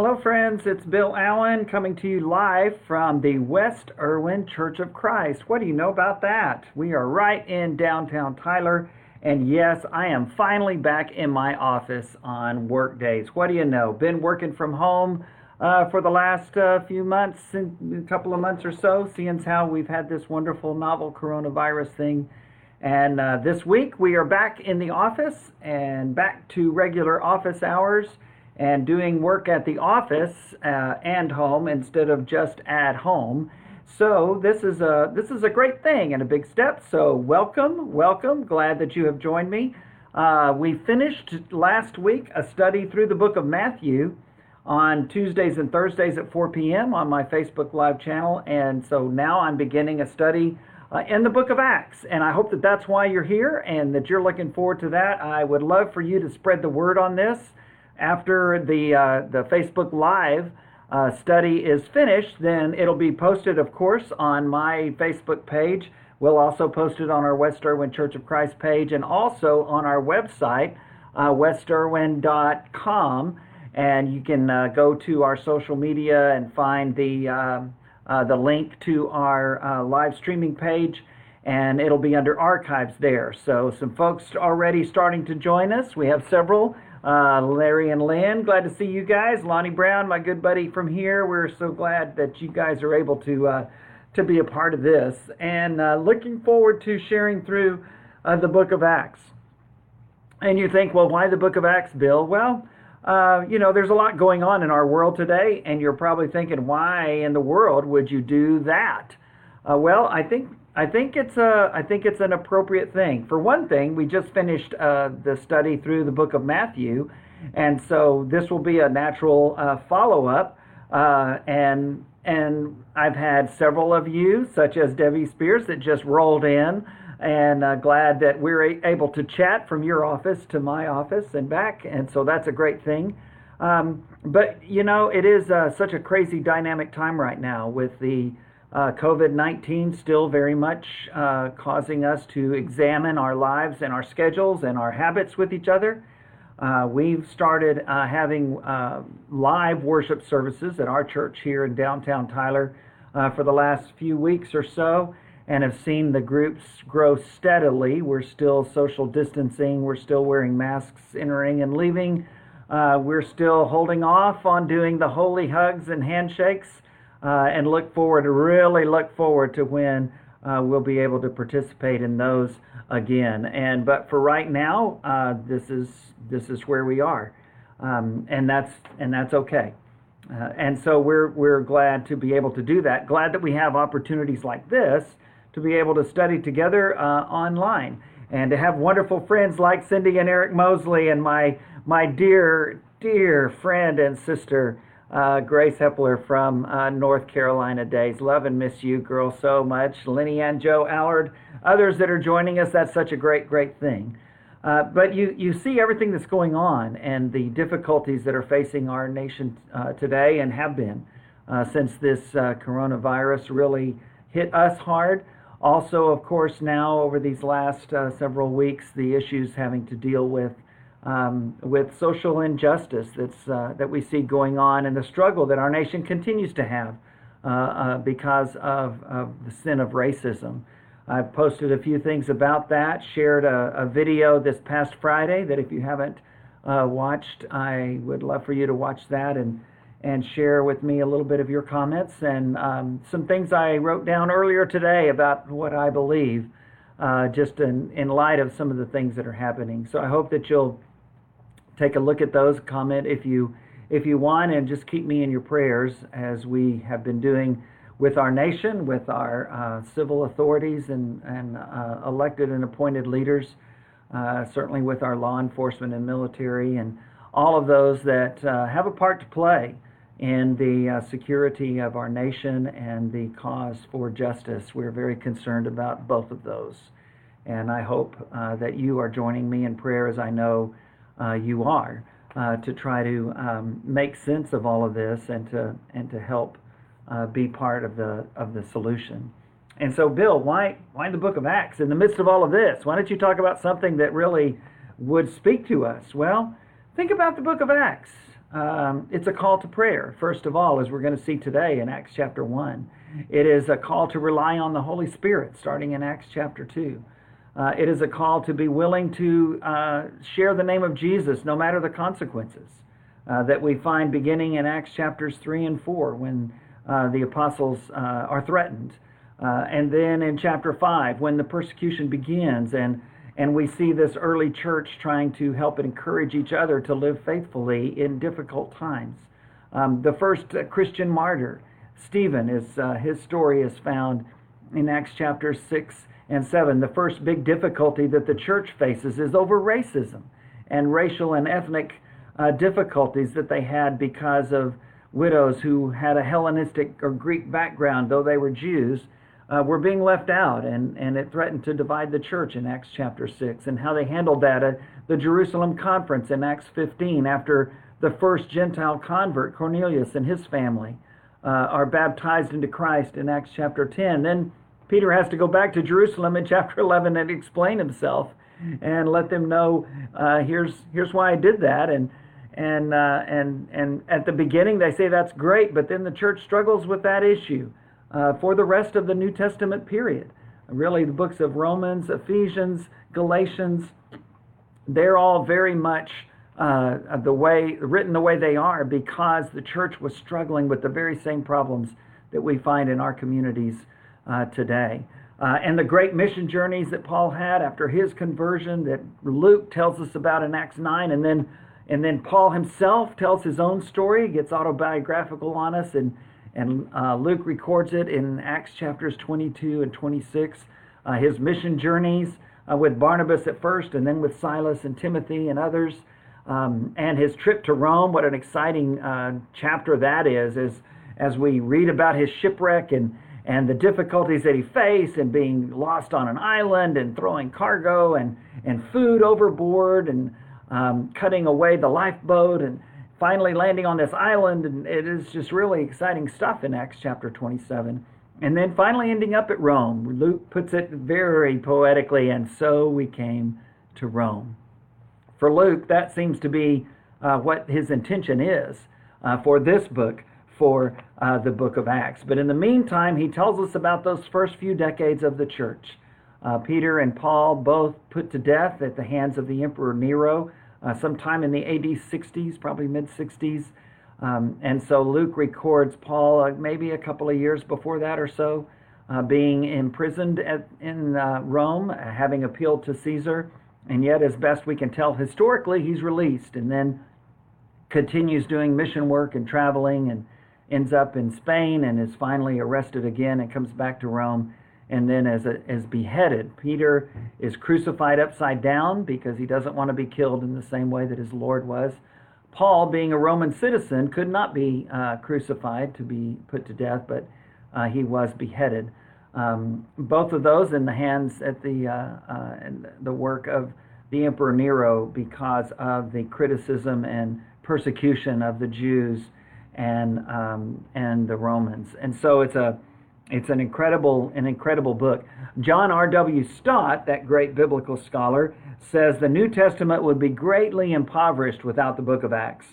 Hello, friends. It's Bill Allen coming to you live from the West Erwin Church of Christ. What do you know about that? We are right in downtown Tyler. And yes, I am finally back in my office on work days. What do you know? Been working from home uh, for the last uh, few months, a couple of months or so, seeing how we've had this wonderful novel coronavirus thing. And uh, this week we are back in the office and back to regular office hours and doing work at the office uh, and home instead of just at home. So this is a this is a great thing and a big step. So welcome, welcome. Glad that you have joined me. Uh, we finished last week a study through the book of Matthew on Tuesdays and Thursdays at 4 p.m. on my Facebook Live channel, and so now I'm beginning a study uh, in the book of Acts. And I hope that that's why you're here and that you're looking forward to that. I would love for you to spread the word on this after the uh, the Facebook Live uh, study is finished, then it'll be posted, of course, on my Facebook page. We'll also post it on our West Erwin Church of Christ page and also on our website, uh, westerwin.com. And you can uh, go to our social media and find the um, uh, the link to our uh, live streaming page and it'll be under archives there. So some folks already starting to join us. We have several uh, Larry and Lynn, glad to see you guys. Lonnie Brown, my good buddy from here. We're so glad that you guys are able to uh, to be a part of this, and uh, looking forward to sharing through uh, the Book of Acts. And you think, well, why the Book of Acts, Bill? Well, uh, you know, there's a lot going on in our world today, and you're probably thinking, why in the world would you do that? Uh, well, I think I think it's a I think it's an appropriate thing. For one thing, we just finished uh, the study through the book of Matthew, and so this will be a natural uh, follow up. Uh, and and I've had several of you, such as Debbie Spears, that just rolled in, and uh, glad that we're able to chat from your office to my office and back, and so that's a great thing. Um, but you know, it is uh, such a crazy dynamic time right now with the uh, COVID 19 still very much uh, causing us to examine our lives and our schedules and our habits with each other. Uh, we've started uh, having uh, live worship services at our church here in downtown Tyler uh, for the last few weeks or so and have seen the groups grow steadily. We're still social distancing, we're still wearing masks entering and leaving. we're still holding off on doing the holy hugs and handshakes uh, and look forward really look forward to when uh, we'll be able to participate in those again. And but for right now, uh, this is this is where we are, um, and that's and that's okay. Uh, and so we're we're glad to be able to do that. Glad that we have opportunities like this to be able to study together uh, online and to have wonderful friends like Cindy and Eric Mosley and my my dear dear friend and sister uh, Grace Hepler from uh, North Carolina days. Love and miss you, girl, so much. Lenny and Joe Allard, others that are joining us. That's such a great, great thing. Uh, but you, you see everything that's going on and the difficulties that are facing our nation uh, today and have been uh, since this uh, coronavirus really hit us hard. Also, of course, now over these last several weeks, the issues having to deal with um, with social injustice that's, uh, that we see going on and the struggle that our nation continues to have uh, uh, because of, of, the sin of racism. I've posted a few things about that, shared a, a video this past Friday that if you haven't uh, watched, I would love for you to watch that and, and share with me a little bit of your comments and um, some things I wrote down earlier today about what I believe. Uh, just in, in light of some of the things that are happening. So I hope that you'll take a look at those, comment if you if you want, and just keep me in your prayers as we have been doing with our nation, with our uh, civil authorities and, and uh, elected and appointed leaders, uh, certainly with our law enforcement and military, and all of those that uh, have a part to play in the uh, security of our nation and the cause for justice. We're very concerned about both of those. And I hope uh, that you are joining me in prayer as I know you are uh, to try to um, make sense of all of this and to and to help uh, be part of the of the solution. And so, Bill, why why the Book of Acts in the midst of all of this? Why don't you talk about something that really would speak to us? Well, think about the Book of Acts. um, it's a call to prayer, first of all, as we're going to see today in Acts chapter 1. It is a call to rely on the Holy Spirit, starting in Acts chapter 2. Uh, it is a call to be willing to uh, share the name of Jesus no matter the consequences uh, that we find beginning in Acts chapters 3 and 4 when uh, the apostles uh, are threatened. Uh, and then in chapter 5 when the persecution begins and and we see this early church trying to help encourage each other to live faithfully in difficult times. Um, the first Christian martyr, Stephen, is his story is found in Acts chapter 6 and 7. The first big difficulty that the church faces is over racism and racial and ethnic uh, difficulties that they had because of widows who had a Hellenistic or Greek background, though they were Jews, uh, were being left out, and, and it threatened to divide the church in Acts chapter 6, and how they handled that at the Jerusalem conference in Acts 15 after the first Gentile convert, Cornelius, and his family uh, are baptized into Christ in Acts chapter 10. Then Peter has to go back to Jerusalem in chapter 11 and explain himself and let them know uh, here's here's why I did that and and uh, and and at the beginning they say that's great, but then the church struggles with that issue uh, for the rest of the New Testament period. Really, the books of Romans, Ephesians, Galatians, they're all very much uh, the way written the way they are because the church was struggling with the very same problems that we find in our communities uh, today. Uh, and the great mission journeys that Paul had after his conversion that Luke tells us about in Acts 9, and then and then Paul himself tells his own story, gets autobiographical on us, and, and uh, Luke records it in Acts chapters 22 and 26. Uh, his mission journeys uh, with Barnabas at first, and then with Silas and Timothy and others. Um, and his trip to Rome, what an exciting uh, chapter that is, as, as we read about his shipwreck and, and the difficulties that he faced and being lost on an island and throwing cargo and, and food overboard and um, cutting away the lifeboat and finally landing on this island. And it is just really exciting stuff in Acts chapter 27. And then finally ending up at Rome. Luke puts it very poetically, and so we came to Rome. For Luke, that seems to be uh, what his intention is uh, for this book, for uh, the book of Acts. But in the meantime, he tells us about those first few decades of the church. Uh, Peter and Paul both put to death at the hands of the Emperor Nero uh, sometime in the AD 60s, probably mid 60s. Um, and so Luke records Paul uh, maybe a couple of years before that or so, uh, being imprisoned at, in uh, Rome, having appealed to Caesar. And yet, as best we can tell historically, he's released and then continues doing mission work and traveling and ends up in Spain and is finally arrested again and comes back to Rome and then as, as beheaded. Peter is crucified upside down because he doesn't want to be killed in the same way that his Lord was. Paul, being a Roman citizen, could not be uh, crucified to be put to death, but uh, he was beheaded. Um, both of those in the hands at the uh, uh the work of the Emperor Nero because of the criticism and persecution of the Jews and um, and the Romans. And so it's a it's an incredible, an incredible book. John R.W. Stott, that great biblical scholar, says the New Testament would be greatly impoverished without the book of Acts.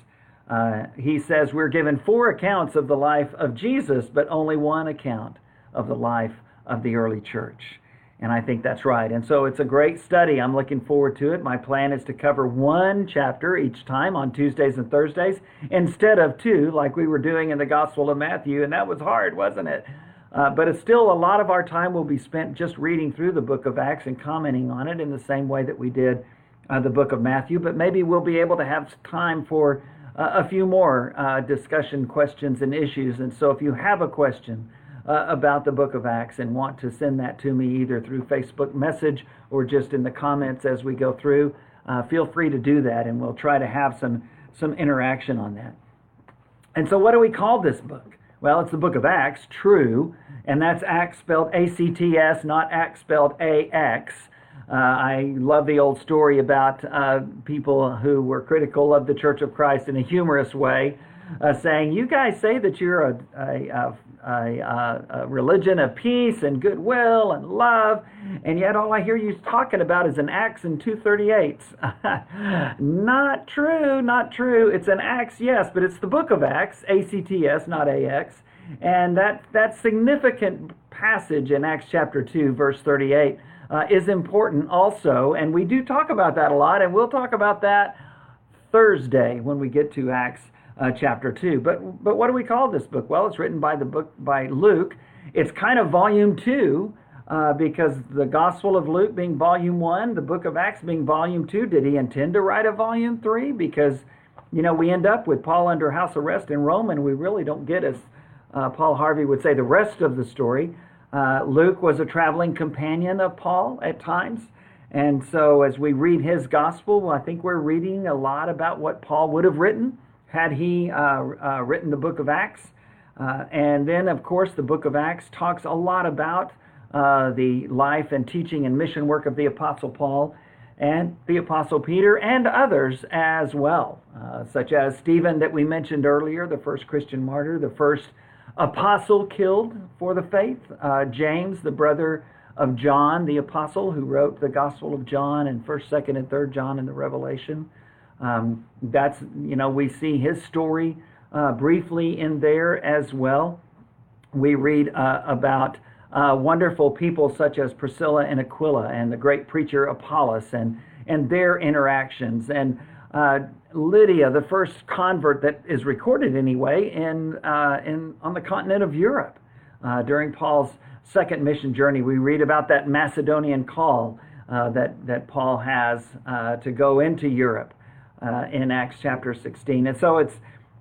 Uh, he says we're given four accounts of the life of Jesus, but only one account of the life of the early church. And I think that's right. And so it's a great study. I'm looking forward to it. My plan is to cover one chapter each time on Tuesdays and Thursdays instead of two, like we were doing in the Gospel of Matthew. And that was hard, wasn't it? Uh, but it's still a lot of our time will be spent just reading through the book of Acts and commenting on it in the same way that we did uh, the book of Matthew. But maybe we'll be able to have time for uh, a few more uh, discussion questions and issues. And so if you have a question uh, about the book of Acts and want to send that to me either through Facebook message or just in the comments as we go through, uh, feel free to do that and we'll try to have some, some interaction on that. And so, what do we call this book? Well, it's the book of Acts, true, and that's Acts spelled A C T S, not Acts spelled A X. Uh, I love the old story about uh, people who were critical of the Church of Christ in a humorous way, uh, saying, You guys say that you're a, a, a, a, a, religion of peace and goodwill and love, and yet all I hear you talking about is an Acts and 238s. not true, not true. It's an Acts, yes, but it's the book of Acts, A-C-T-S, not A-X. And that, that significant passage in Acts chapter 2, verse 38, uh, is important also. And we do talk about that a lot, and we'll talk about that Thursday when we get to Acts uh, chapter 2. But, but what do we call this book? Well, it's written by the book by Luke. It's kind of volume 2 uh, because the Gospel of Luke being volume 1, the book of Acts being volume 2. Did he intend to write a volume 3? Because, you know, we end up with Paul under house arrest in Rome and we really don't get, as uh, Paul Harvey would say, the rest of the story. Uh, Luke was a traveling companion of Paul at times. And so as we read his gospel, I think we're reading a lot about what Paul would have written had he uh, uh, written the book of Acts. Uh, and then, of course, the book of Acts talks a lot about the life and teaching and mission work of the Apostle Paul and the Apostle Peter and others as well, uh, such as Stephen, that we mentioned earlier, the first Christian martyr, the first apostle killed for the faith, uh, James, the brother of John, the apostle who wrote the Gospel of John and 1st, 2nd, and 3rd John in the Revelation. Um, that's, you know, we see his story uh, briefly in there as well. We read uh, about uh, wonderful people such as Priscilla and Aquila and the great preacher Apollos and, and their interactions. And uh, Lydia, the first convert that is recorded anyway, in, uh, in, on the continent of Europe. Uh, during Paul's second mission journey, we read about that Macedonian call that, that Paul has to go into Europe uh, in Acts chapter 16. And so it's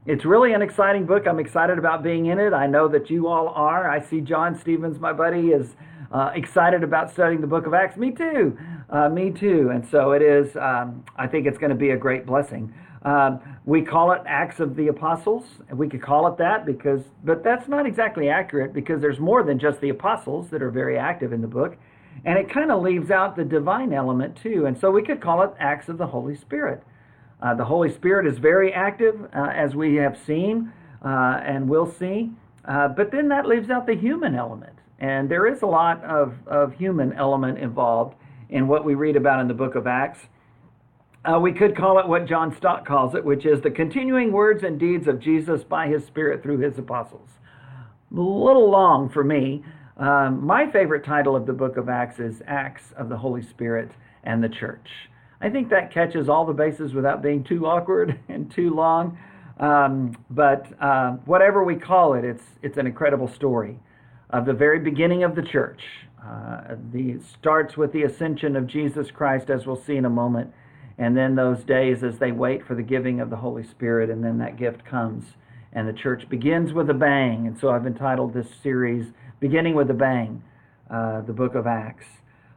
it's really an exciting book. I'm excited about being in it. I know that you all are. I see John Stevens, my buddy, is uh, excited about studying the book of Acts. Me too. Uh, me too. And so it is, um, I think it's going to be a great blessing. Um, we call it Acts of the Apostles. We could call it that because, but that's not exactly accurate because there's more than just the apostles that are very active in the book. And it kind of leaves out the divine element too. And so we could call it Acts of the Holy Spirit. Uh, the Holy Spirit is very active, uh, as we have seen uh, and will see. Uh, but then that leaves out the human element. And there is a lot of, of human element involved in what we read about in the book of Acts. Uh, we could call it what John Stott calls it, which is the continuing words and deeds of Jesus by his Spirit through his apostles. A little long for me. Um, my favorite title of the book of Acts is Acts of the Holy Spirit and the Church. I think that catches all the bases without being too awkward and too long. Um, but uh, whatever we call it, it's it's an incredible story of the very beginning of the church. Uh, the starts with the ascension of Jesus Christ, as we'll see in a moment, and then those days as they wait for the giving of the Holy Spirit, and then that gift comes, and the church begins with a bang. And so I've entitled this series "Beginning with a Bang," uh, the Book of Acts.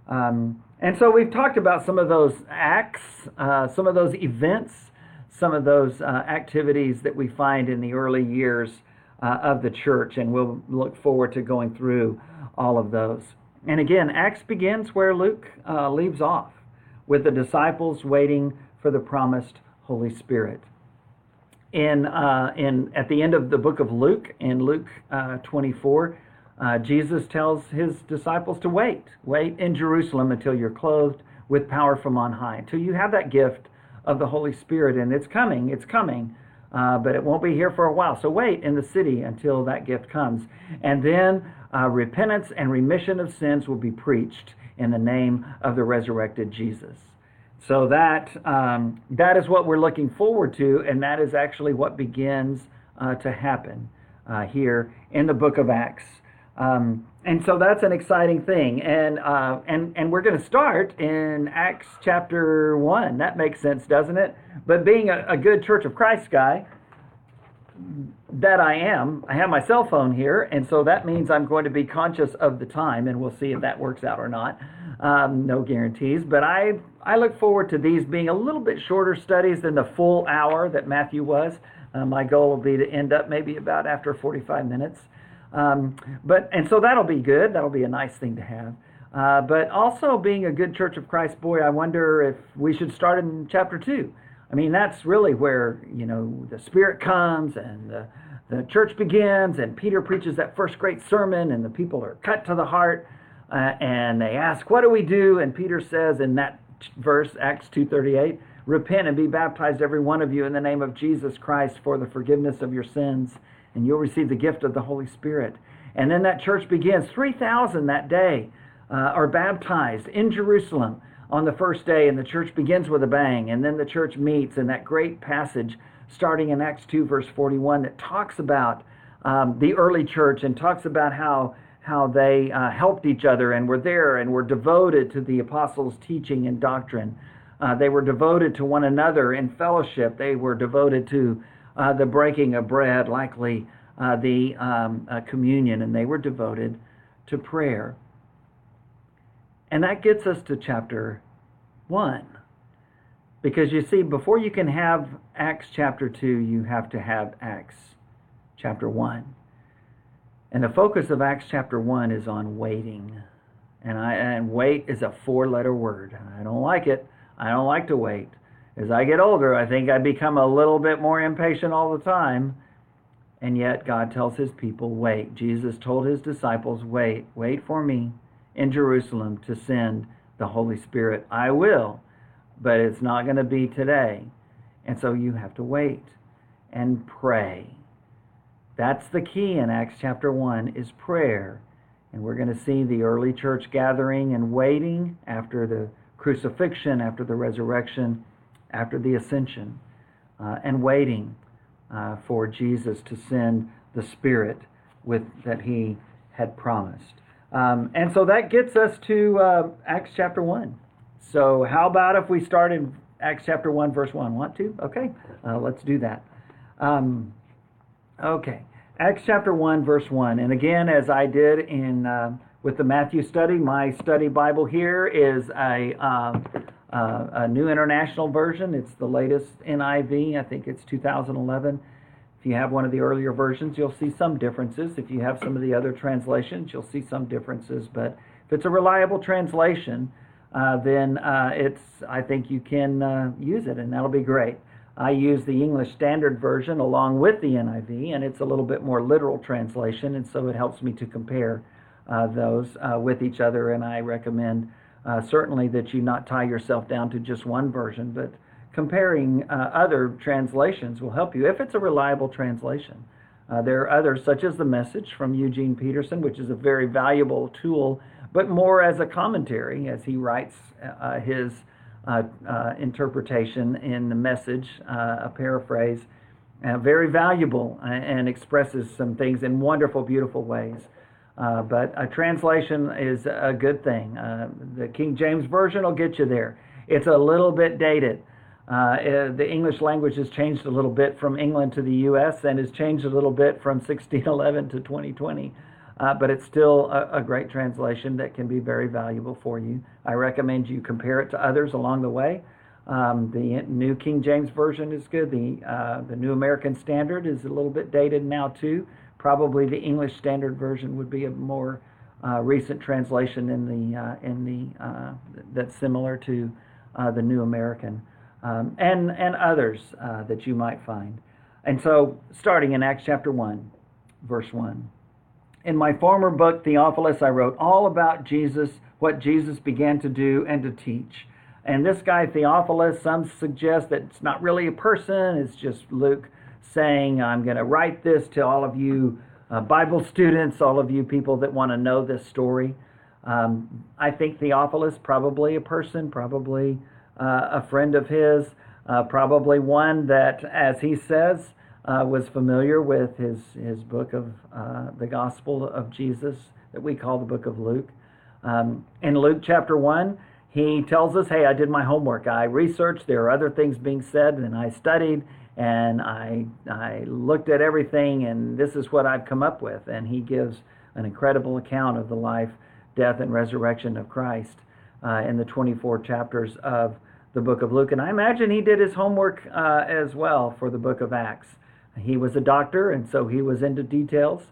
Um, and so we've talked about some of those acts, uh, some of those events, some of those uh, activities that we find in the early years uh, of the church, and we'll look forward to going through all of those. And again, Acts begins where Luke uh, leaves off, with the disciples waiting for the promised Holy Spirit. In, uh, in, at the end of the book of Luke, in Luke uh, 24, uh, Jesus tells his disciples to wait. Wait in Jerusalem until you're clothed with power from on high, until you have that gift of the Holy Spirit. And it's coming, it's coming, uh, but it won't be here for a while. So wait in the city until that gift comes. And then uh, repentance and remission of sins will be preached in the name of the resurrected Jesus. So that um, that is what we're looking forward to, and that is actually what begins uh, to happen uh, here in the book of Acts. Um, and so that's an exciting thing. And, uh, and, and we're going to start in Acts chapter 1. That makes sense, doesn't it? But being a, a good Church of Christ guy, that I am, I have my cell phone here, and so that means I'm going to be conscious of the time, and we'll see if that works out or not. Um, no guarantees, but I, I look forward to these being a little bit shorter studies than the full hour that Matthew was. Uh, my goal will be to end up maybe about after 45 minutes. Um, but and so that'll be good. That'll be a nice thing to have. Uh, but also being a good Church of Christ boy, I wonder if we should start in chapter two. I mean, that's really where you know the Spirit comes and the the church begins, and Peter preaches that first great sermon, and the people are cut to the heart, uh, and they ask, "What do we do?" And Peter says in that verse, Acts two thirty eight, "Repent and be baptized, every one of you, in the name of Jesus Christ, for the forgiveness of your sins, and you'll receive the gift of the Holy Spirit." And then that church begins. Three thousand that day uh, are baptized in Jerusalem on the first day, and the church begins with a bang. And then the church meets in that great passage starting in Acts 2, verse 41, that talks about um, the early church and talks about how, how they uh, helped each other and were there and were devoted to the apostles' teaching and doctrine. Uh, they were devoted to one another in fellowship. They were devoted to the breaking of bread, likely uh, the um, uh, communion, and they were devoted to prayer. And that gets us to chapter 1. Because you see, before you can have Acts chapter 2, you have to have Acts chapter 1. And the focus of Acts chapter 1 is on waiting. And, I, and wait is a four letter word. I don't like it. I don't like to wait. As I get older, I think I become a little bit more impatient all the time. And yet, God tells his people, wait. Jesus told his disciples, wait, wait for me in Jerusalem to send the Holy Spirit. I will but it's not going to be today. And so you have to wait and pray. That's the key in Acts chapter 1 is prayer. And we're going to see the early church gathering and waiting after the crucifixion, after the resurrection, after the ascension, uh, and waiting uh, for Jesus to send the Spirit with that he had promised. Um, and so that gets us to uh, Acts chapter 1. So, how about if we start in Acts chapter 1, verse 1? Want to? Okay, uh, let's do that. Um, okay, Acts chapter 1, verse 1. And again, as I did in uh, with the Matthew study, my study Bible here is a, uh, uh a New International Version. It's the latest NIV, I think it's 2011. If you have one of the earlier versions, you'll see some differences. If you have some of the other translations, you'll see some differences. But if it's a reliable translation, uh, then uh, it's I think you can uh, use it, and that'll be great. I use the English Standard Version along with the NIV, and it's a little bit more literal translation, and so it helps me to compare uh, those with each other. And I recommend certainly that you not tie yourself down to just one version, but comparing other translations will help you if it's a reliable translation. Uh, there are others, such as the message from Eugene Peterson, which is a very valuable tool but more as a commentary as he writes uh, his uh, uh, interpretation in the message, uh, a paraphrase, uh, very valuable and expresses some things in wonderful, beautiful ways. Uh, but a translation is a good thing. the King James Version will get you there. It's a little bit dated. the English language has changed a little bit from England to the U.S. and has changed a little bit from 1611 to 2020 uh, but it's still a, a, great translation that can be very valuable for you. I recommend you compare it to others along the way. Um, the New King James Version is good. The uh, the New American Standard is a little bit dated now too. Probably the English Standard Version would be a more uh, recent translation in the uh, in the uh, that's similar to uh, the New American, um, and and others that you might find. And so, starting in Acts chapter one, verse one. In my former book, Theophilus, I wrote all about Jesus, what Jesus began to do and to teach. And this guy, Theophilus, some suggest that it's not really a person, it's just Luke saying, I'm going to write this to all of you uh, Bible students, all of you people that want to know this story. Um, I think Theophilus, probably a person, probably uh, a friend of his, uh, probably one that, as he says, uh, was familiar with his, his book of uh, the Gospel of Jesus that we call the book of Luke. Um, in Luke chapter 1, he tells us, Hey, I did my homework. I researched. There are other things being said, and I studied, and I, I looked at everything, and this is what I've come up with. And he gives an incredible account of the life, death, and resurrection of Christ uh, in the 24 chapters of the book of Luke. And I imagine he did his homework uh, as well for the book of Acts. He was a doctor, and so he was into details,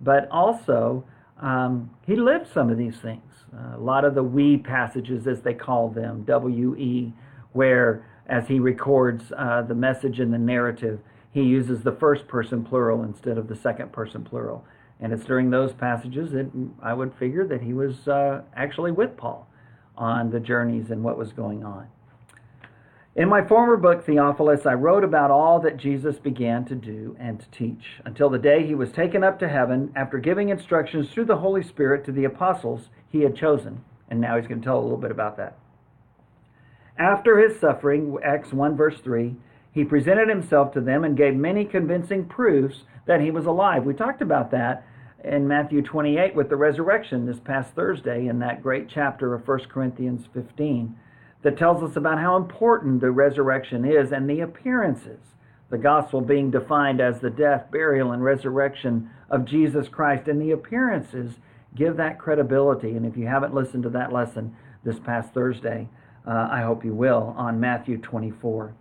but also um, he lived some of these things. Uh, a lot of the we passages, as they call them, W E, where as he records uh, the message and the narrative, he he uses the first person plural instead of the second person plural. And it's during those passages that I would figure that he was uh, actually with Paul on the journeys and what was going on. In my former book, Theophilus, I wrote about all that Jesus began to do and to teach until the day he was taken up to heaven after giving instructions through the Holy Spirit to the apostles he had chosen. And now he's going to tell a little bit about that. After his suffering, Acts 1 verse 3, he presented himself to them and gave many convincing proofs that he was alive. We talked about that in Matthew 28 with the resurrection this past Thursday in that great chapter of 1 Corinthians 15 that tells us about how important the resurrection is and the appearances. The gospel being defined as the death, burial, and resurrection of Jesus Christ, and the appearances give that credibility. And if you haven't listened to that lesson this past Thursday, uh, I hope you will on Matthew 24.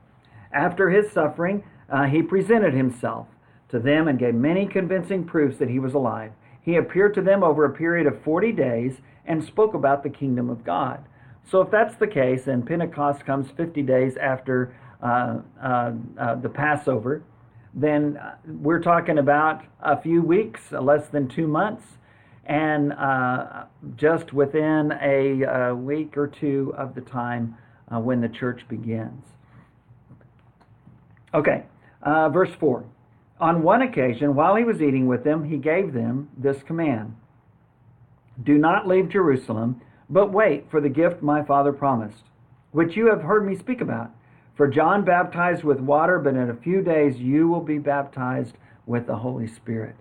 After his suffering, uh, he presented himself to them and gave many convincing proofs that he was alive. He appeared to them over a period of 40 days and spoke about the kingdom of God. So if that's the case, and Pentecost comes 50 days after uh, uh, uh, the Passover, then we're talking about a few weeks, less than two months, and uh, just within a, a, week or two of the time uh, when the church begins. Okay, verse 4. On one occasion, while he was eating with them, he gave them this command Do not leave Jerusalem but wait for the gift my Father promised, which you have heard me speak about. For John baptized with water, but in a few days you will be baptized with the Holy Spirit.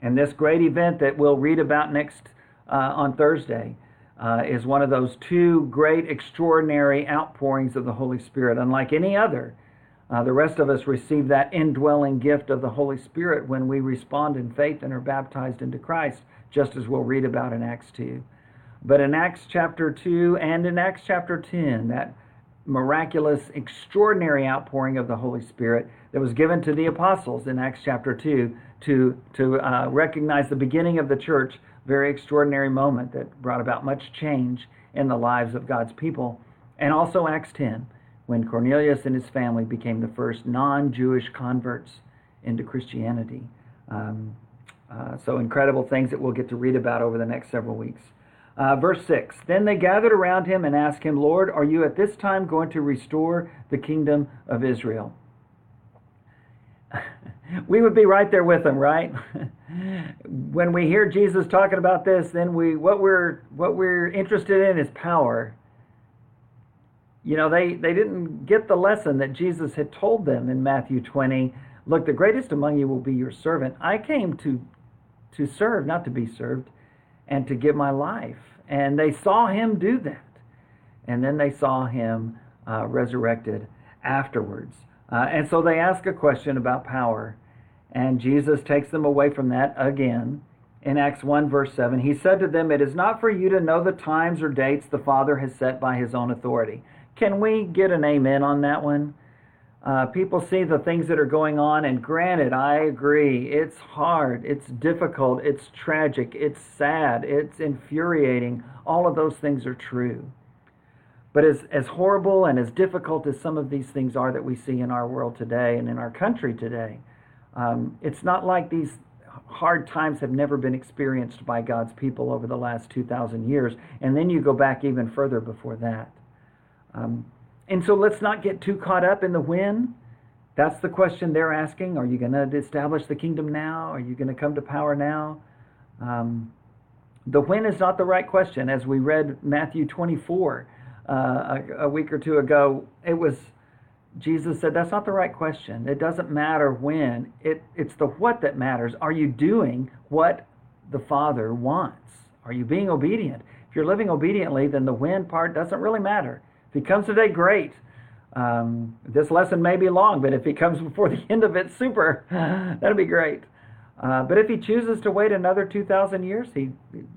And this great event that we'll read about next uh, on Thursday uh, is one of those two great, extraordinary outpourings of the Holy Spirit, unlike any other. Uh, the rest of us receive that indwelling gift of the Holy Spirit when we respond in faith and are baptized into Christ, just as we'll read about in Acts 2. But in Acts chapter 2 and in Acts chapter 10, that miraculous, extraordinary outpouring of the Holy Spirit that was given to the apostles in Acts chapter 2 to, to uh, recognize the beginning of the church, very extraordinary moment that brought about much change in the lives of God's people. And also Acts 10, when Cornelius and his family became the first non Jewish converts into Christianity. Um, uh, so incredible things that we'll get to read about over the next several weeks. Uh, verse 6 Then they gathered around him and asked him, Lord, are you at this time going to restore the kingdom of Israel? we would be right there with them, right? when we hear Jesus talking about this, then we what we're what we're interested in is power. You know, they, they didn't get the lesson that Jesus had told them in Matthew 20. Look, the greatest among you will be your servant. I came to to serve, not to be served, and to give my life. And they saw him do that. And then they saw him uh, resurrected afterwards. Uh, and so they ask a question about power. And Jesus takes them away from that again. In Acts 1, verse 7, he said to them, It is not for you to know the times or dates the Father has set by his own authority. Can we get an amen on that one? Uh, people see the things that are going on, and granted, I agree, it's hard, it's difficult, it's tragic, it's sad, it's infuriating. All of those things are true. But as, as horrible and as difficult as some of these things are that we see in our world today and in our country today, um, it's not like these hard times have never been experienced by God's people over the last 2,000 years. And then you go back even further before that. Um, and so let's not get too caught up in the when. That's the question they're asking. Are you going to establish the kingdom now? Are you going to come to power now? Um, the when is not the right question. As we read Matthew 24 uh, a, a week or two ago, it was Jesus said that's not the right question. It doesn't matter when. It, it's the what that matters. Are you doing what the Father wants? Are you being obedient? If you're living obediently, then the when part doesn't really matter. If he comes today, great. Um, this lesson may be long, but if he comes before the end of it, super. That'd be great. Uh, but if he chooses to wait another 2,000 years, he's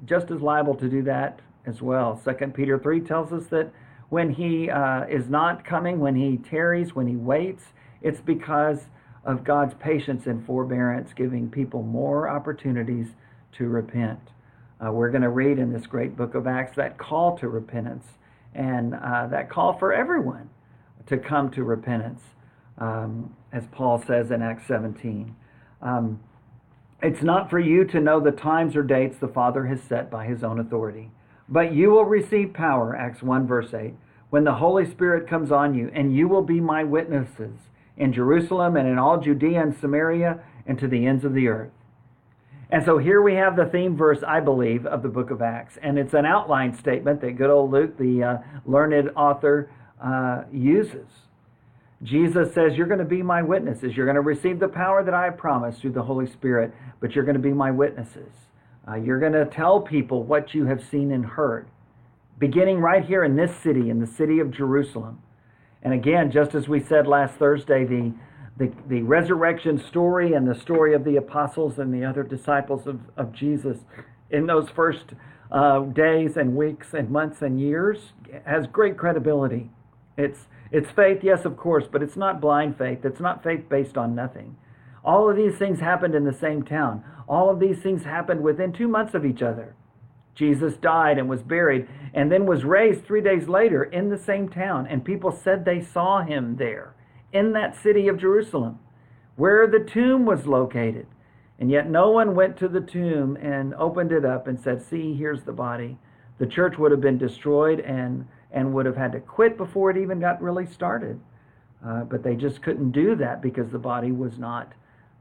just as liable to do that as well. Second Peter 3 tells us that when he uh, is not coming, when he tarries, when he waits, it's because of God's patience and forbearance, giving people more opportunities to repent. Uh, we're going to read in this great book of Acts that call to repentance and uh, that call for everyone to come to repentance. um, as Paul says in Acts 17. Um, it's not for you to know the times or dates the Father has set by his own authority, but you will receive power, Acts 1, verse 8, when the Holy Spirit comes on you, and you will be my witnesses in Jerusalem and in all Judea and Samaria and to the ends of the earth. And so here we have the theme verse, I believe, of the book of Acts. And it's an outline statement that good old Luke, the uh, learned author, uh, uses. Jesus says, You're going to be my witnesses. You're going to receive the power that I promised through the Holy Spirit, but you're going to be my witnesses. Uh, you're going to tell people what you have seen and heard, beginning right here in this city, in the city of Jerusalem. And again, just as we said last Thursday, the, the, the resurrection story and the story of the apostles and the other disciples of, of Jesus in those first uh, days and weeks and months and years has great credibility. It's it's faith, yes, of course, but it's not blind faith. It's not faith based on nothing. All of these things happened in the same town. All of these things happened within two months of each other. Jesus died and was buried and then was raised three days later in the same town. And people said they saw him there in that city of Jerusalem where the tomb was located. And yet no one went to the tomb and opened it up and said, See, here's the body. The church would have been destroyed and and would have had to quit before it even got really started. Uh, but they just couldn't do that because the body was not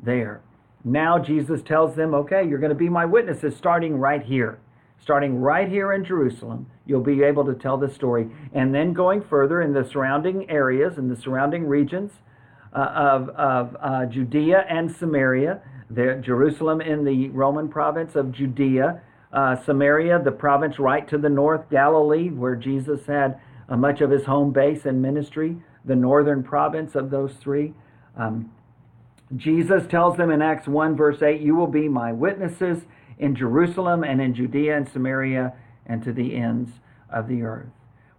there. Now Jesus tells them, okay, you're going to be my witnesses starting right here. Starting right here in Jerusalem, you'll be able to tell the story. And then going further in the surrounding areas, in the surrounding regions uh, of, of uh, Judea and Samaria, the, Jerusalem in the Roman province of Judea, uh, Samaria, the province right to the north, Galilee, where Jesus had uh, much of his home base and ministry, the northern province of those three. Um, Jesus tells them in Acts 1, verse 8, You will be my witnesses in Jerusalem and in Judea and Samaria and to the ends of the earth,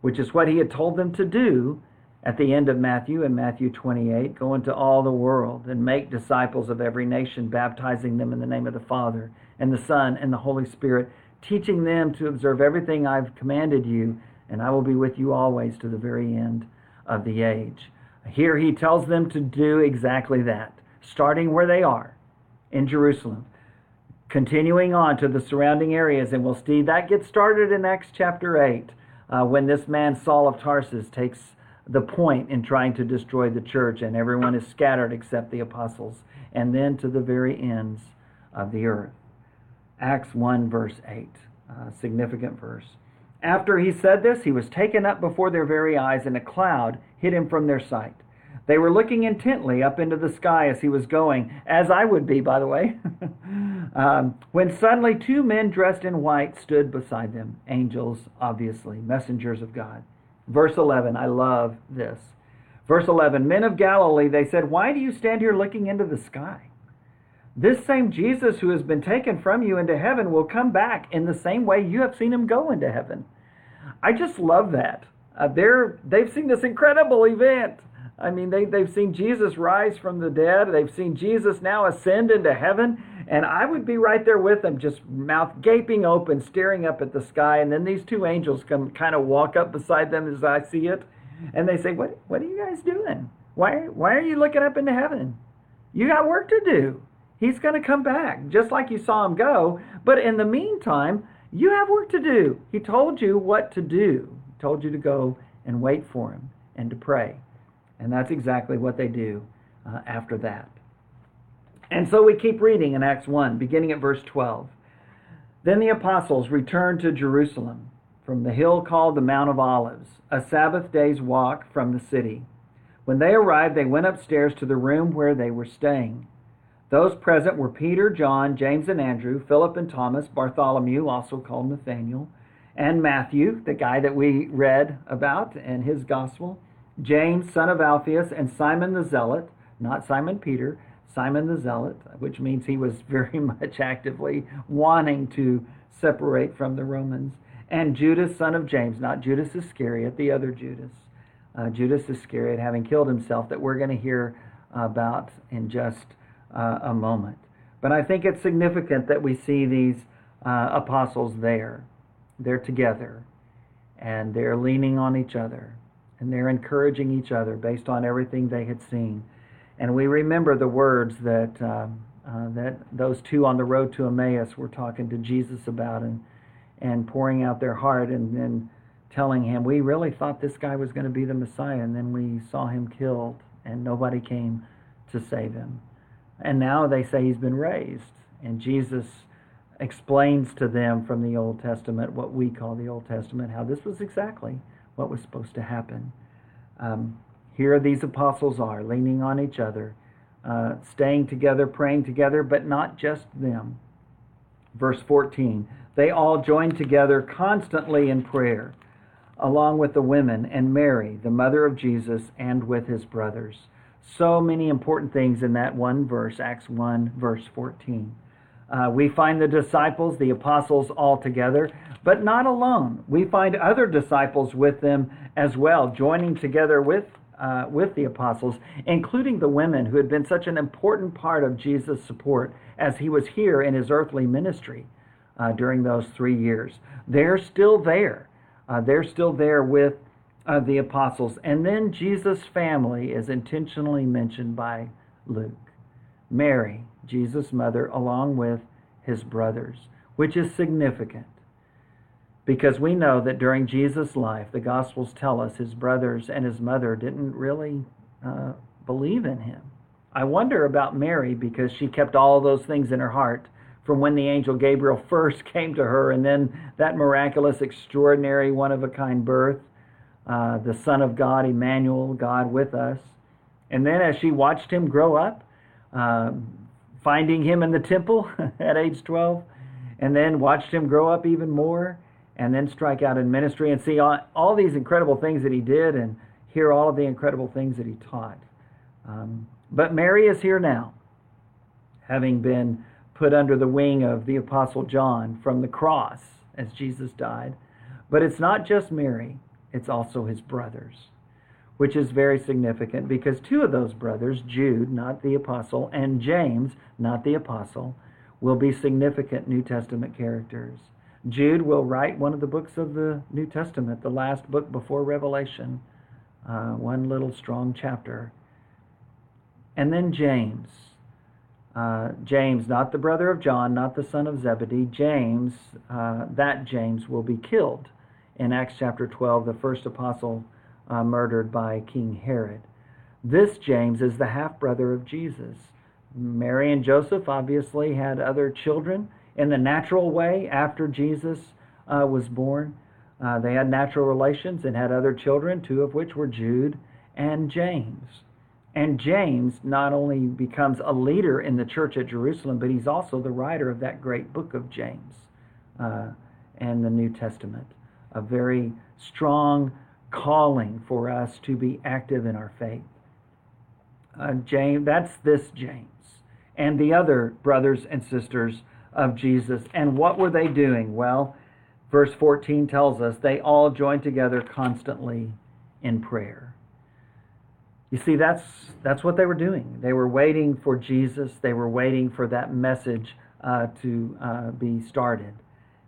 which is what he had told them to do at the end of Matthew in Matthew 28 go into all the world and make disciples of every nation, baptizing them in the name of the Father and the Son and the Holy Spirit, teaching them to observe everything I've commanded you, and I will be with you always to the very end of the age. Here he tells them to do exactly that, starting where they are in Jerusalem, continuing on to the surrounding areas, and we'll see that gets started in Acts chapter 8 uh, when this man Saul of Tarsus takes the point in trying to destroy the church, and everyone is scattered except the apostles, and then to the very ends of the earth. Acts 1, verse 8, a significant verse. After he said this, he was taken up before their very eyes, and a cloud hid him from their sight. They were looking intently up into the sky as he was going, as I would be, by the way, um, when suddenly two men dressed in white stood beside them. Angels, obviously, messengers of God. Verse 11, I love this. Verse 11, Men of Galilee, they said, Why do you stand here looking into the sky? This same Jesus who has been taken from you into heaven will come back in the same way you have seen him go into heaven. I just love that. Uh, they're, they've seen this incredible event. I mean, they, they've seen Jesus rise from the dead. They've seen Jesus now ascend into heaven. And I would be right there with them, just mouth gaping open, staring up at the sky. And then these two angels come kind of walk up beside them as I see it. And they say, What, what are you guys doing? Why, why are you looking up into heaven? You got work to do. He's going to come back, just like you saw him go. But in the meantime, you have work to do. He told you what to do. He told you to go and wait for him and to pray. And that's exactly what they do uh, after that. And so we keep reading in Acts 1, beginning at verse 12. Then the apostles returned to Jerusalem from the hill called the Mount of Olives, a Sabbath day's walk from the city. When they arrived, they went upstairs to the room where they were staying. Those present were Peter, John, James, and Andrew, Philip and Thomas, Bartholomew, also called Nathaniel, and Matthew, the guy that we read about in his gospel, James, son of Alphaeus, and Simon the Zealot, not Simon Peter, Simon the Zealot, which means he was very much actively wanting to separate from the Romans, and Judas, son of James, not Judas Iscariot, the other Judas, uh, Judas Iscariot, having killed himself, that we're going to hear about in just uh, a moment. But I think it's significant that we see these uh, apostles there. They're together and they're leaning on each other and they're encouraging each other based on everything they had seen. And we remember the words that um, uh, that those two on the road to Emmaus were talking to Jesus about and and pouring out their heart and then telling him, We really thought this guy was going to be the Messiah, and then we saw him killed, and nobody came to save him. And now they say he's been raised. And Jesus explains to them from the Old Testament, what we call the Old Testament, how this was exactly what was supposed to happen. Um, here these apostles are, leaning on each other, uh, staying together, praying together, but not just them. Verse 14 they all joined together constantly in prayer, along with the women and Mary, the mother of Jesus, and with his brothers. So many important things in that one verse, Acts 1, verse 14. Uh, we find the disciples, the apostles, all together, but not alone. We find other disciples with them as well, joining together with, uh, with the apostles, including the women who had been such an important part of Jesus' support as he was here in his earthly ministry uh, during those three years. They're still there. Uh, they're still there with uh, the apostles. And then Jesus' family is intentionally mentioned by Luke. Mary, Jesus' mother, along with his brothers, which is significant because we know that during Jesus' life, the Gospels tell us his brothers and his mother didn't really uh, believe in him. I wonder about Mary because she kept all those things in her heart from when the angel Gabriel first came to her, and then that miraculous, extraordinary, one of a kind birth, uh, the Son of God, Emmanuel, God with us. And then as she watched him grow up, uh, finding him in the temple at age 12, and then watched him grow up even more, and then strike out in ministry and see all, all these incredible things that he did and hear all of the incredible things that he taught. Um, but Mary is here now, having been put under the wing of the Apostle John from the cross as Jesus died. But it's not just Mary, it's also his brothers, which is very significant because two of those brothers, Jude, not the apostle, and James, not the apostle, will be significant New Testament characters. Jude will write one of the books of the New Testament, the last book before Revelation, uh, one little strong chapter. And then James uh, James, not the brother of John, not the son of Zebedee, James, uh, that James will be killed in Acts chapter 12, the first apostle uh, murdered by King Herod. This James is the half brother of Jesus. Mary and Joseph obviously had other children in the natural way after Jesus uh, was born. Uh, they had natural relations and had other children, two of which were Jude and James. And James not only becomes a leader in the church at Jerusalem, but he's also the writer of that great book of James uh, and the New Testament. A very strong calling for us to be active in our faith. Uh, James, that's this James and the other brothers and sisters of Jesus. And what were they doing? Well, verse 14 tells us they all joined together constantly in prayer. You see, that's, that's what they were doing. They were waiting for Jesus, they were waiting for that message uh, to uh, be started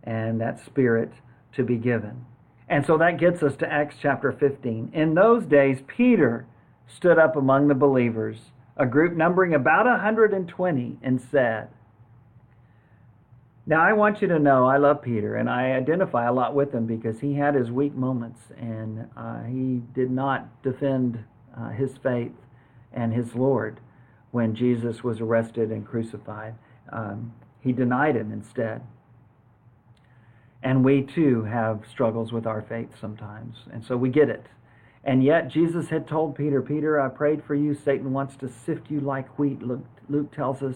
and that spirit to be given. And so that gets us to Acts chapter 15. In those days, Peter stood up among the believers, a group numbering about 120, and said, now, I want you to know I love Peter and I identify a lot with him because he had his weak moments and uh, he did not defend uh, his faith and his Lord when Jesus was arrested and crucified. Um, he denied him instead. And we too have struggles with our faith sometimes. And so we get it. And yet Jesus had told Peter, Peter, I prayed for you. Satan wants to sift you like wheat. Luke, Luke tells us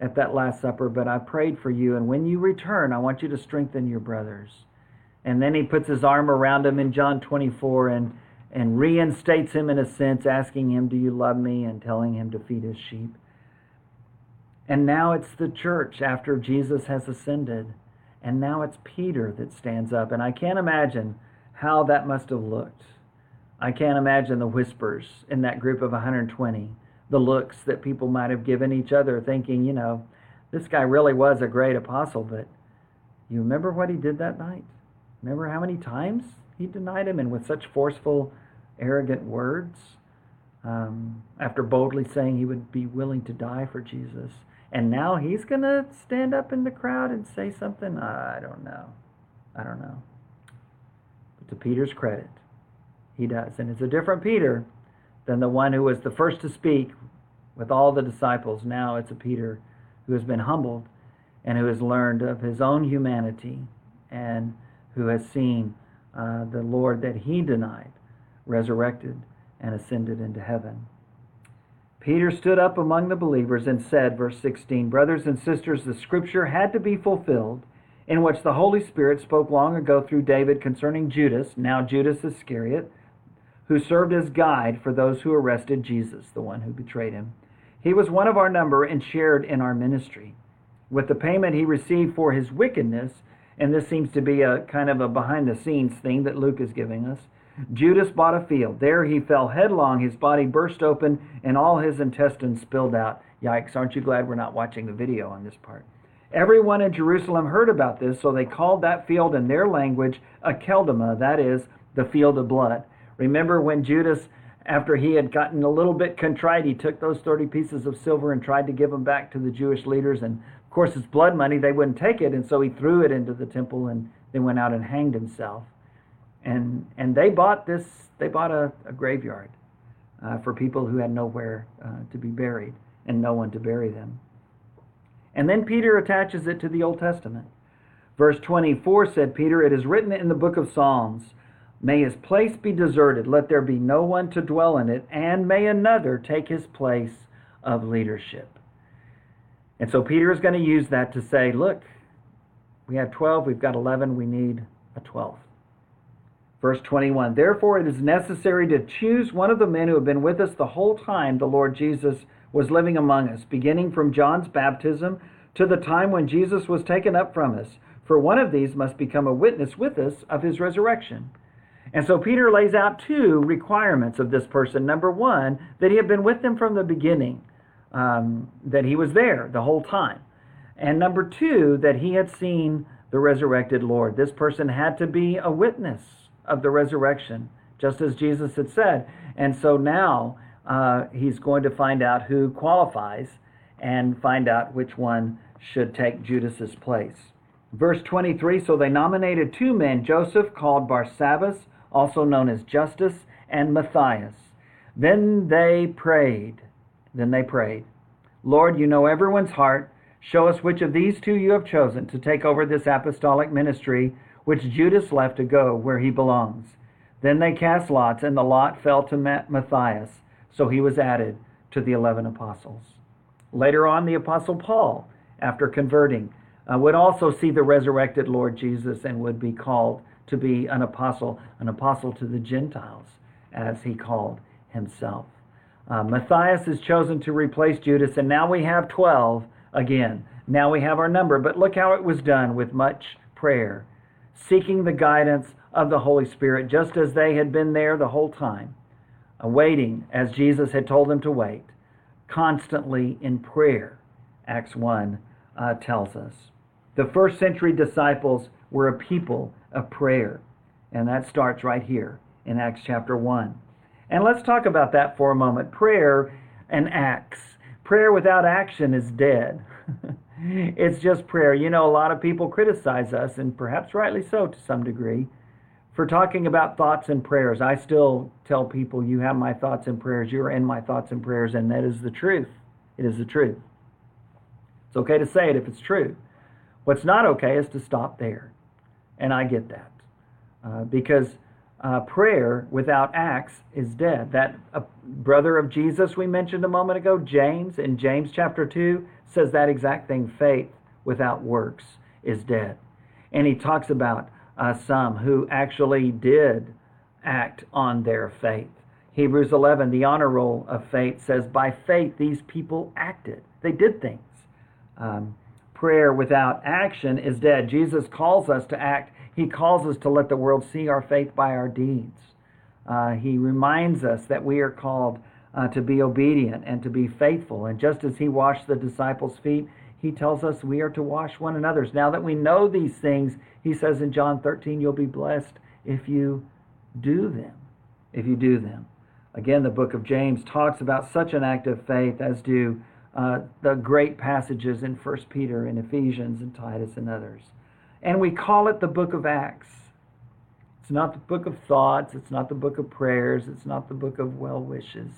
at that Last Supper, but I prayed for you. And when you return, I want you to strengthen your brothers. And then he puts his arm around him in John 24 and and reinstates him in a sense, asking him, Do you love me? and telling him to feed his sheep. And now it's the church after Jesus has ascended. And now it's Peter that stands up. And I can't imagine how that must have looked. I can't imagine the whispers in that group of 120, the looks that people might have given each other, thinking, you know, this guy really was a great apostle, but you remember what he did that night? Remember how many times he denied him and with such forceful arrogant words um, after boldly saying he would be willing to die for Jesus. And now he's going to stand up in the crowd and say something? I don't know. I don't know. But to Peter's credit, he does. And it's a different Peter than the one who was the first to speak with all the disciples. Now it's a Peter who has been humbled and who has learned of his own humanity and who has seen uh, the Lord that he denied resurrected and ascended into heaven. Peter stood up among the believers and said, verse 16, Brothers and sisters, the scripture had to be fulfilled in which the Holy Spirit spoke long ago through David concerning Judas, now Judas Iscariot, who served as guide for those who arrested Jesus, the one who betrayed him. He was one of our number and shared in our ministry. With the payment he received for his wickedness, and this seems to be a kind of a behind the scenes thing that Luke is giving us, Judas bought a field. There he fell headlong. His body burst open and all his intestines spilled out. Yikes, aren't you glad we're not watching the video on this part? Everyone in Jerusalem heard about this, so they called that field in their language Akeldama, that is, the field of blood. Remember when Judas, after he had gotten a little bit contrite, he took those 30 pieces of silver and tried to give them back to the Jewish leaders. And of course, it's blood money, they wouldn't take it, and so he threw it into the temple and then went out and hanged himself and and they bought this they bought a, a graveyard uh, for people who had nowhere uh, to be buried and no one to bury them. And then peter attaches it to the old testament. Verse 24 said peter it is written in the book of psalms may his place be deserted. Let there be no one to dwell in it and may another take his place of leadership and so peter is going to use that to say look we have 12 we've got 11 we need a 12th Verse 21 Therefore, it is necessary to choose one of the men who have been with us the whole time the Lord Jesus was living among us, beginning from John's baptism to the time when Jesus was taken up from us. For one of these must become a witness with us of his resurrection. And so Peter lays out two requirements of this person. Number one, that he had been with them from the beginning, um, that he was there the whole time. And number two, that he had seen the resurrected Lord. This person had to be a witness of the resurrection, just as Jesus had said. And so now uh, he's going to find out who qualifies and find out which one should take Judas's place. Verse 23 So they nominated two men, Joseph, called Barsabbas, also known as Justus, and Matthias. Then they prayed. Then they prayed, Lord, you know everyone's heart. Show us which of these two you have chosen to take over this apostolic ministry which Judas left to go where he belongs. Then they cast lots, and the lot fell to Matthias, so he was added to the eleven apostles. Later on, the apostle Paul, after converting, uh, would also see the resurrected Lord Jesus and would be called to be an apostle, an apostle to the Gentiles, as he called himself. Uh, Matthias is chosen to replace Judas, and now we have 12 again. Now we have our number, but look how it was done with much prayer seeking the guidance of the Holy Spirit, just as they had been there the whole time, awaiting as Jesus had told them to wait, constantly in prayer, Acts 1 uh, tells us. The first century disciples were a people of prayer, and that starts right here in Acts chapter 1. And let's talk about that for a moment. Prayer and acts. Prayer without action is dead. it's just prayer. You know, a lot of people criticize us, and perhaps rightly so to some degree, for talking about thoughts and prayers. I still tell people, you have my thoughts and prayers, you're in my thoughts and prayers, and that is the truth. It is the truth. It's okay to say it if it's true. What's not okay is to stop there. And I get that. Uh, because uh, prayer without acts is dead. That uh, brother of Jesus we mentioned a moment ago, James, in James chapter 2, says that exact thing faith without works is dead. And he talks about uh, some who actually did act on their faith. Hebrews 11, the honor roll of faith, says, By faith these people acted. They did things. Um, prayer without action is dead. Jesus calls us to act. He calls us to let the world see our faith by our deeds. Uh, he reminds us that we are called uh, to be obedient and to be faithful. And just as he washed the disciples' feet, he tells us we are to wash one another's. Now that we know these things, he says in John 13, you'll be blessed if you do them. if you do them. Again, the book of James talks about such an act of faith, as do uh, the great passages in 1 Peter and Ephesians and Titus and others. And we call it the book of Acts. It's not the book of thoughts, it's not the book of prayers, it's not the book of well wishes.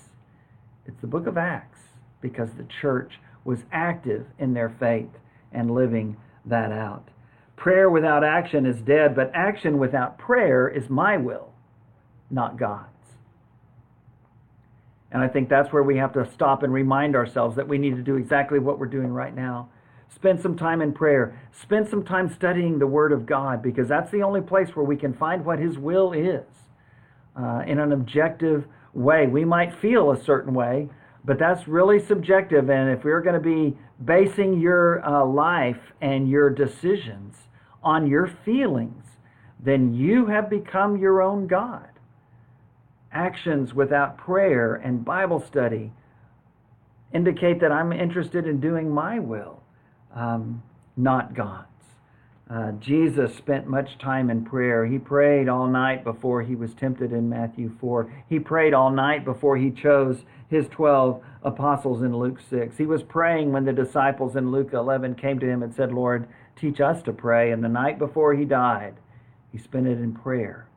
It's the book of Acts because the church was active in their faith and living that out. Prayer without action is dead, but action without prayer is my will, not God's. And I think that's where we have to stop and remind ourselves that we need to do exactly what we're doing right now. Spend some time in prayer. Spend some time studying the Word of God because that's the only place where we can find what His will is uh, in an objective way. We might feel a certain way, but that's really subjective. And if we're going to be basing your uh, life and your decisions on your feelings, then you have become your own God. Actions without prayer and Bible study indicate that I'm interested in doing my will, um, not God's. Uh, Jesus spent much time in prayer. He prayed all night before he was tempted in Matthew 4. He prayed all night before he chose his 12 apostles in Luke 6. He was praying when the disciples in Luke 11 came to him and said, Lord, teach us to pray. And the night before he died, he spent it in prayer,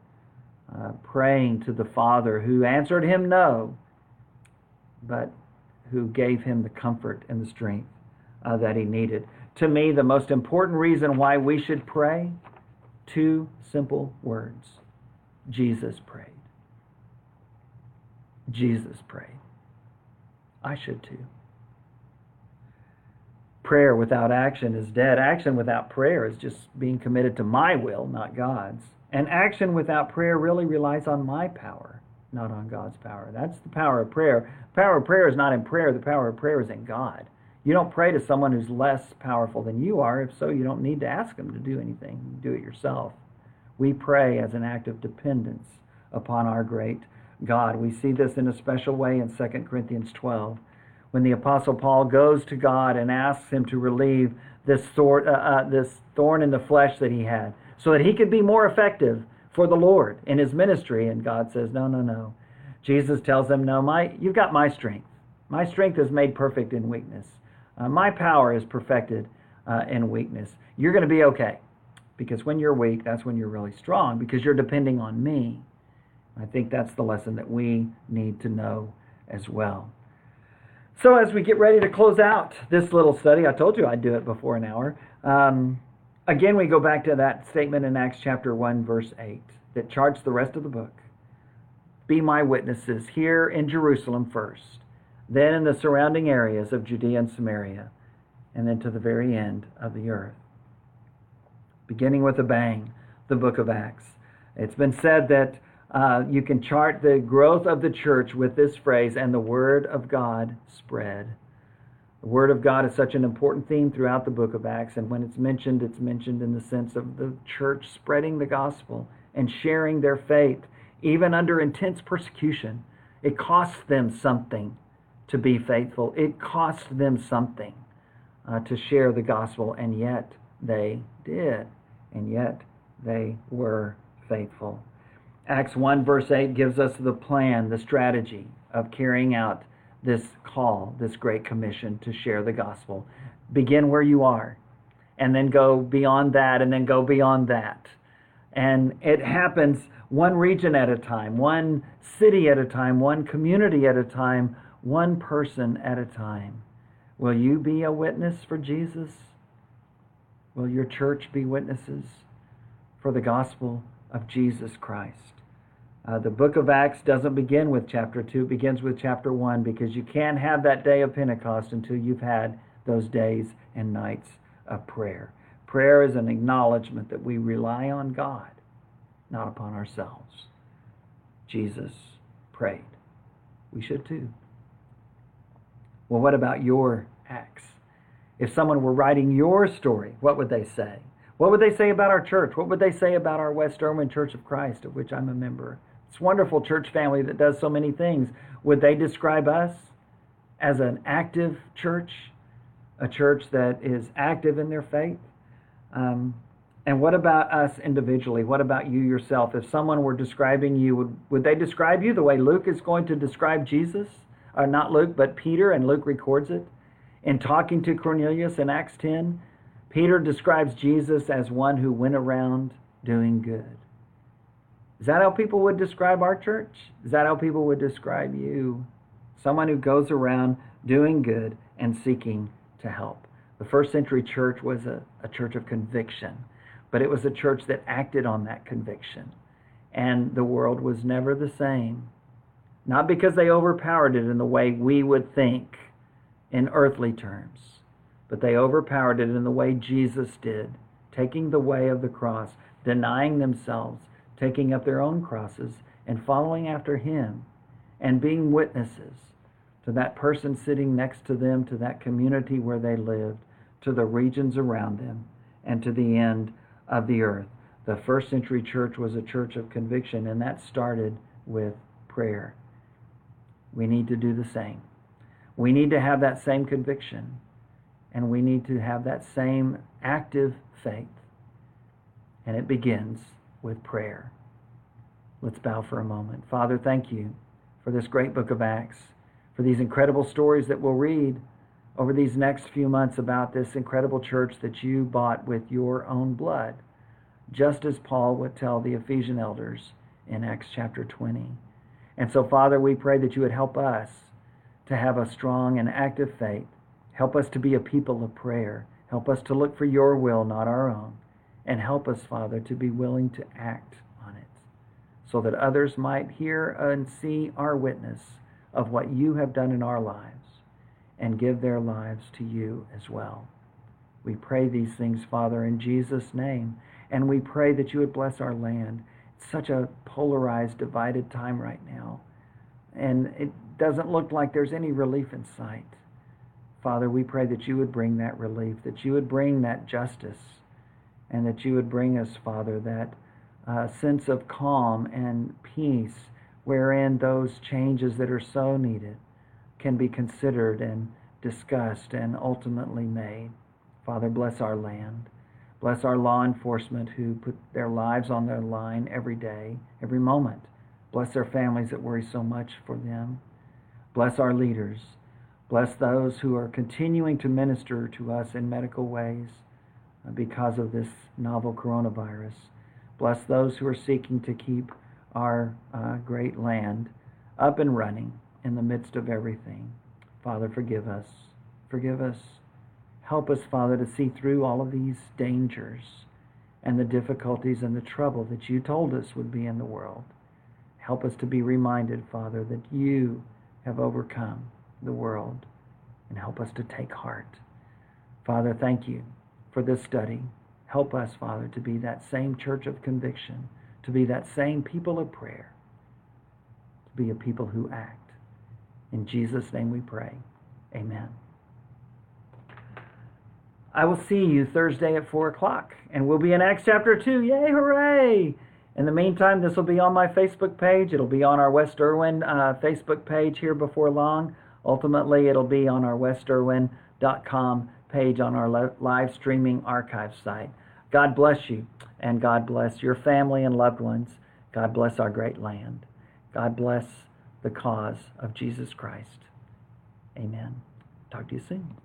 uh, praying to the Father who answered him no, but who gave him the comfort and the strength uh, that he needed to me the most important reason why we should pray? Two simple words Jesus prayed. Jesus prayed. I should too. Prayer without action is dead. Action without prayer is just being committed to my will, not God's. And action without prayer really relies on my power, not on God's power. That's the power of prayer. The power of prayer is not in prayer, the power of prayer is in God. You don't pray to someone who's less powerful than you are. If so, you don't need to ask them to do anything. You do it yourself. We pray as an act of dependence upon our great God. We see this in a special way in 2 Corinthians 12 when the Apostle Paul goes to God and asks him to relieve this, thorn, uh, uh, this thorn in the flesh that he had so that he could be more effective for the Lord in his ministry. And God says, No, no, no. Jesus tells them, No, my, you've got my strength. My strength is made perfect in weakness. Uh, my power is perfected uh, in weakness. You're going to be okay because when you're weak, that's when you're really strong because you're depending on me. I think that's the lesson that we need to know as well. So, as we get ready to close out this little study, I told you I'd do it before an hour. Um, again, we go back to that statement in Acts chapter 1, verse 8, that charts the rest of the book. Be my witnesses here in Jerusalem first then in the surrounding areas of Judea and Samaria, and then to the very end of the earth. Beginning with a bang, the book of Acts. It's been said that uh, you can chart the growth of the church with this phrase, and the word of God spread. The word of God is such an important theme throughout the book of Acts, and when it's mentioned, it's mentioned in the sense of the church spreading the gospel and sharing their faith, even under intense persecution. It costs them something to be faithful. It cost them something uh, to share the gospel, and yet they did. And yet they were faithful. Acts 1, verse 8 gives us the plan, the strategy of carrying out this call, this great commission to share the gospel. Begin where you are, and then go beyond that, and then go beyond that. And it happens one region at a time, one city at a time, one community at a time, one person at a time. Will you be a witness for Jesus? Will your church be witnesses for the gospel of Jesus Christ? Uh, the book of Acts doesn't begin with chapter 2, it begins with chapter 1 because you can't have that day of Pentecost until you've had those days and nights of prayer. Prayer is an acknowledgement that we rely on God, not upon ourselves. Jesus prayed. We should too. Well, what about your acts? If someone were writing your story, what would they say? What would they say about our church? What would they say about our West Erwin Church of Christ, of which I'm a member? It's a wonderful church family that does so many things. Would they describe us as an active church, a church that is active in their faith? Um, And what about us individually? What about you yourself? If someone were describing you, would, would they describe you the way Luke is going to describe Jesus? Or not Luke, but Peter, and Luke records it? In talking to Cornelius in Acts 10, Peter describes Jesus as one who went around doing good. Is that how people would describe our church? Is that how people would describe you? Someone who goes around doing good and seeking to help. The first century church was a, a church of conviction, but it was a church that acted on that conviction. And the world was never the same. Not because they overpowered it in the way we would think in earthly terms, but they overpowered it in the way Jesus did, taking the way of the cross, denying themselves, taking up their own crosses, and following after him, and being witnesses to that person sitting next to them, to that community where they lived, to the regions around them, and to the end of the earth. The first century church was a church of conviction, and that started with prayer. We need to do the same. We need to have that same conviction, and we need to have that same active faith. And it begins with prayer. Let's bow for a moment. Father, thank you for this great book of Acts, for these incredible stories that we'll read over these next few months about this incredible church that you bought with your own blood, just as Paul would tell the Ephesian elders in Acts chapter 20. And so, Father, we pray that you would help us to have a strong and active faith. Help us to be a people of prayer. Help us to look for your will, not our own. And help us, Father, to be willing to act on it so that others might hear and see our witness of what you have done in our lives and give their lives to you as well. We pray these things, Father, in Jesus' name, and we pray that you would bless our land. Such a polarized, divided time right now, and it doesn't look like there's any relief in sight. Father, we pray that you would bring that relief, that you would bring that justice, and that you would bring us, Father, that uh, sense of calm and peace wherein those changes that are so needed can be considered and discussed and ultimately made. Father, bless our land. Bless our law enforcement who put their lives on their line every day, every moment. Bless their families that worry so much for them. Bless our leaders. Bless those who are continuing to minister to us in medical ways because of this novel coronavirus. Bless those who are seeking to keep our uh, great land up and running in the midst of everything. Father, forgive us. Forgive us. Help us, Father, to see through all of these dangers and the difficulties and the trouble that you told us would be in the world. Help us to be reminded, Father, that you have overcome the world and help us to take heart. Father, thank you for this study. Help us, Father, to be that same church of conviction, to be that same people of prayer, to be a people who act. In Jesus' name we pray. Amen. I will see you Thursday at 4 o'clock, and we'll be in Acts chapter 2. Yay, hooray! In the meantime, this will be on my Facebook page. It'll be on our West Erwin uh, Facebook page here before long. Ultimately, it'll be on our westerwin.com page on our live streaming archive site. God bless you, and God bless your family and loved ones. God bless our great land. God bless the cause of Jesus Christ. Amen. Talk to you soon.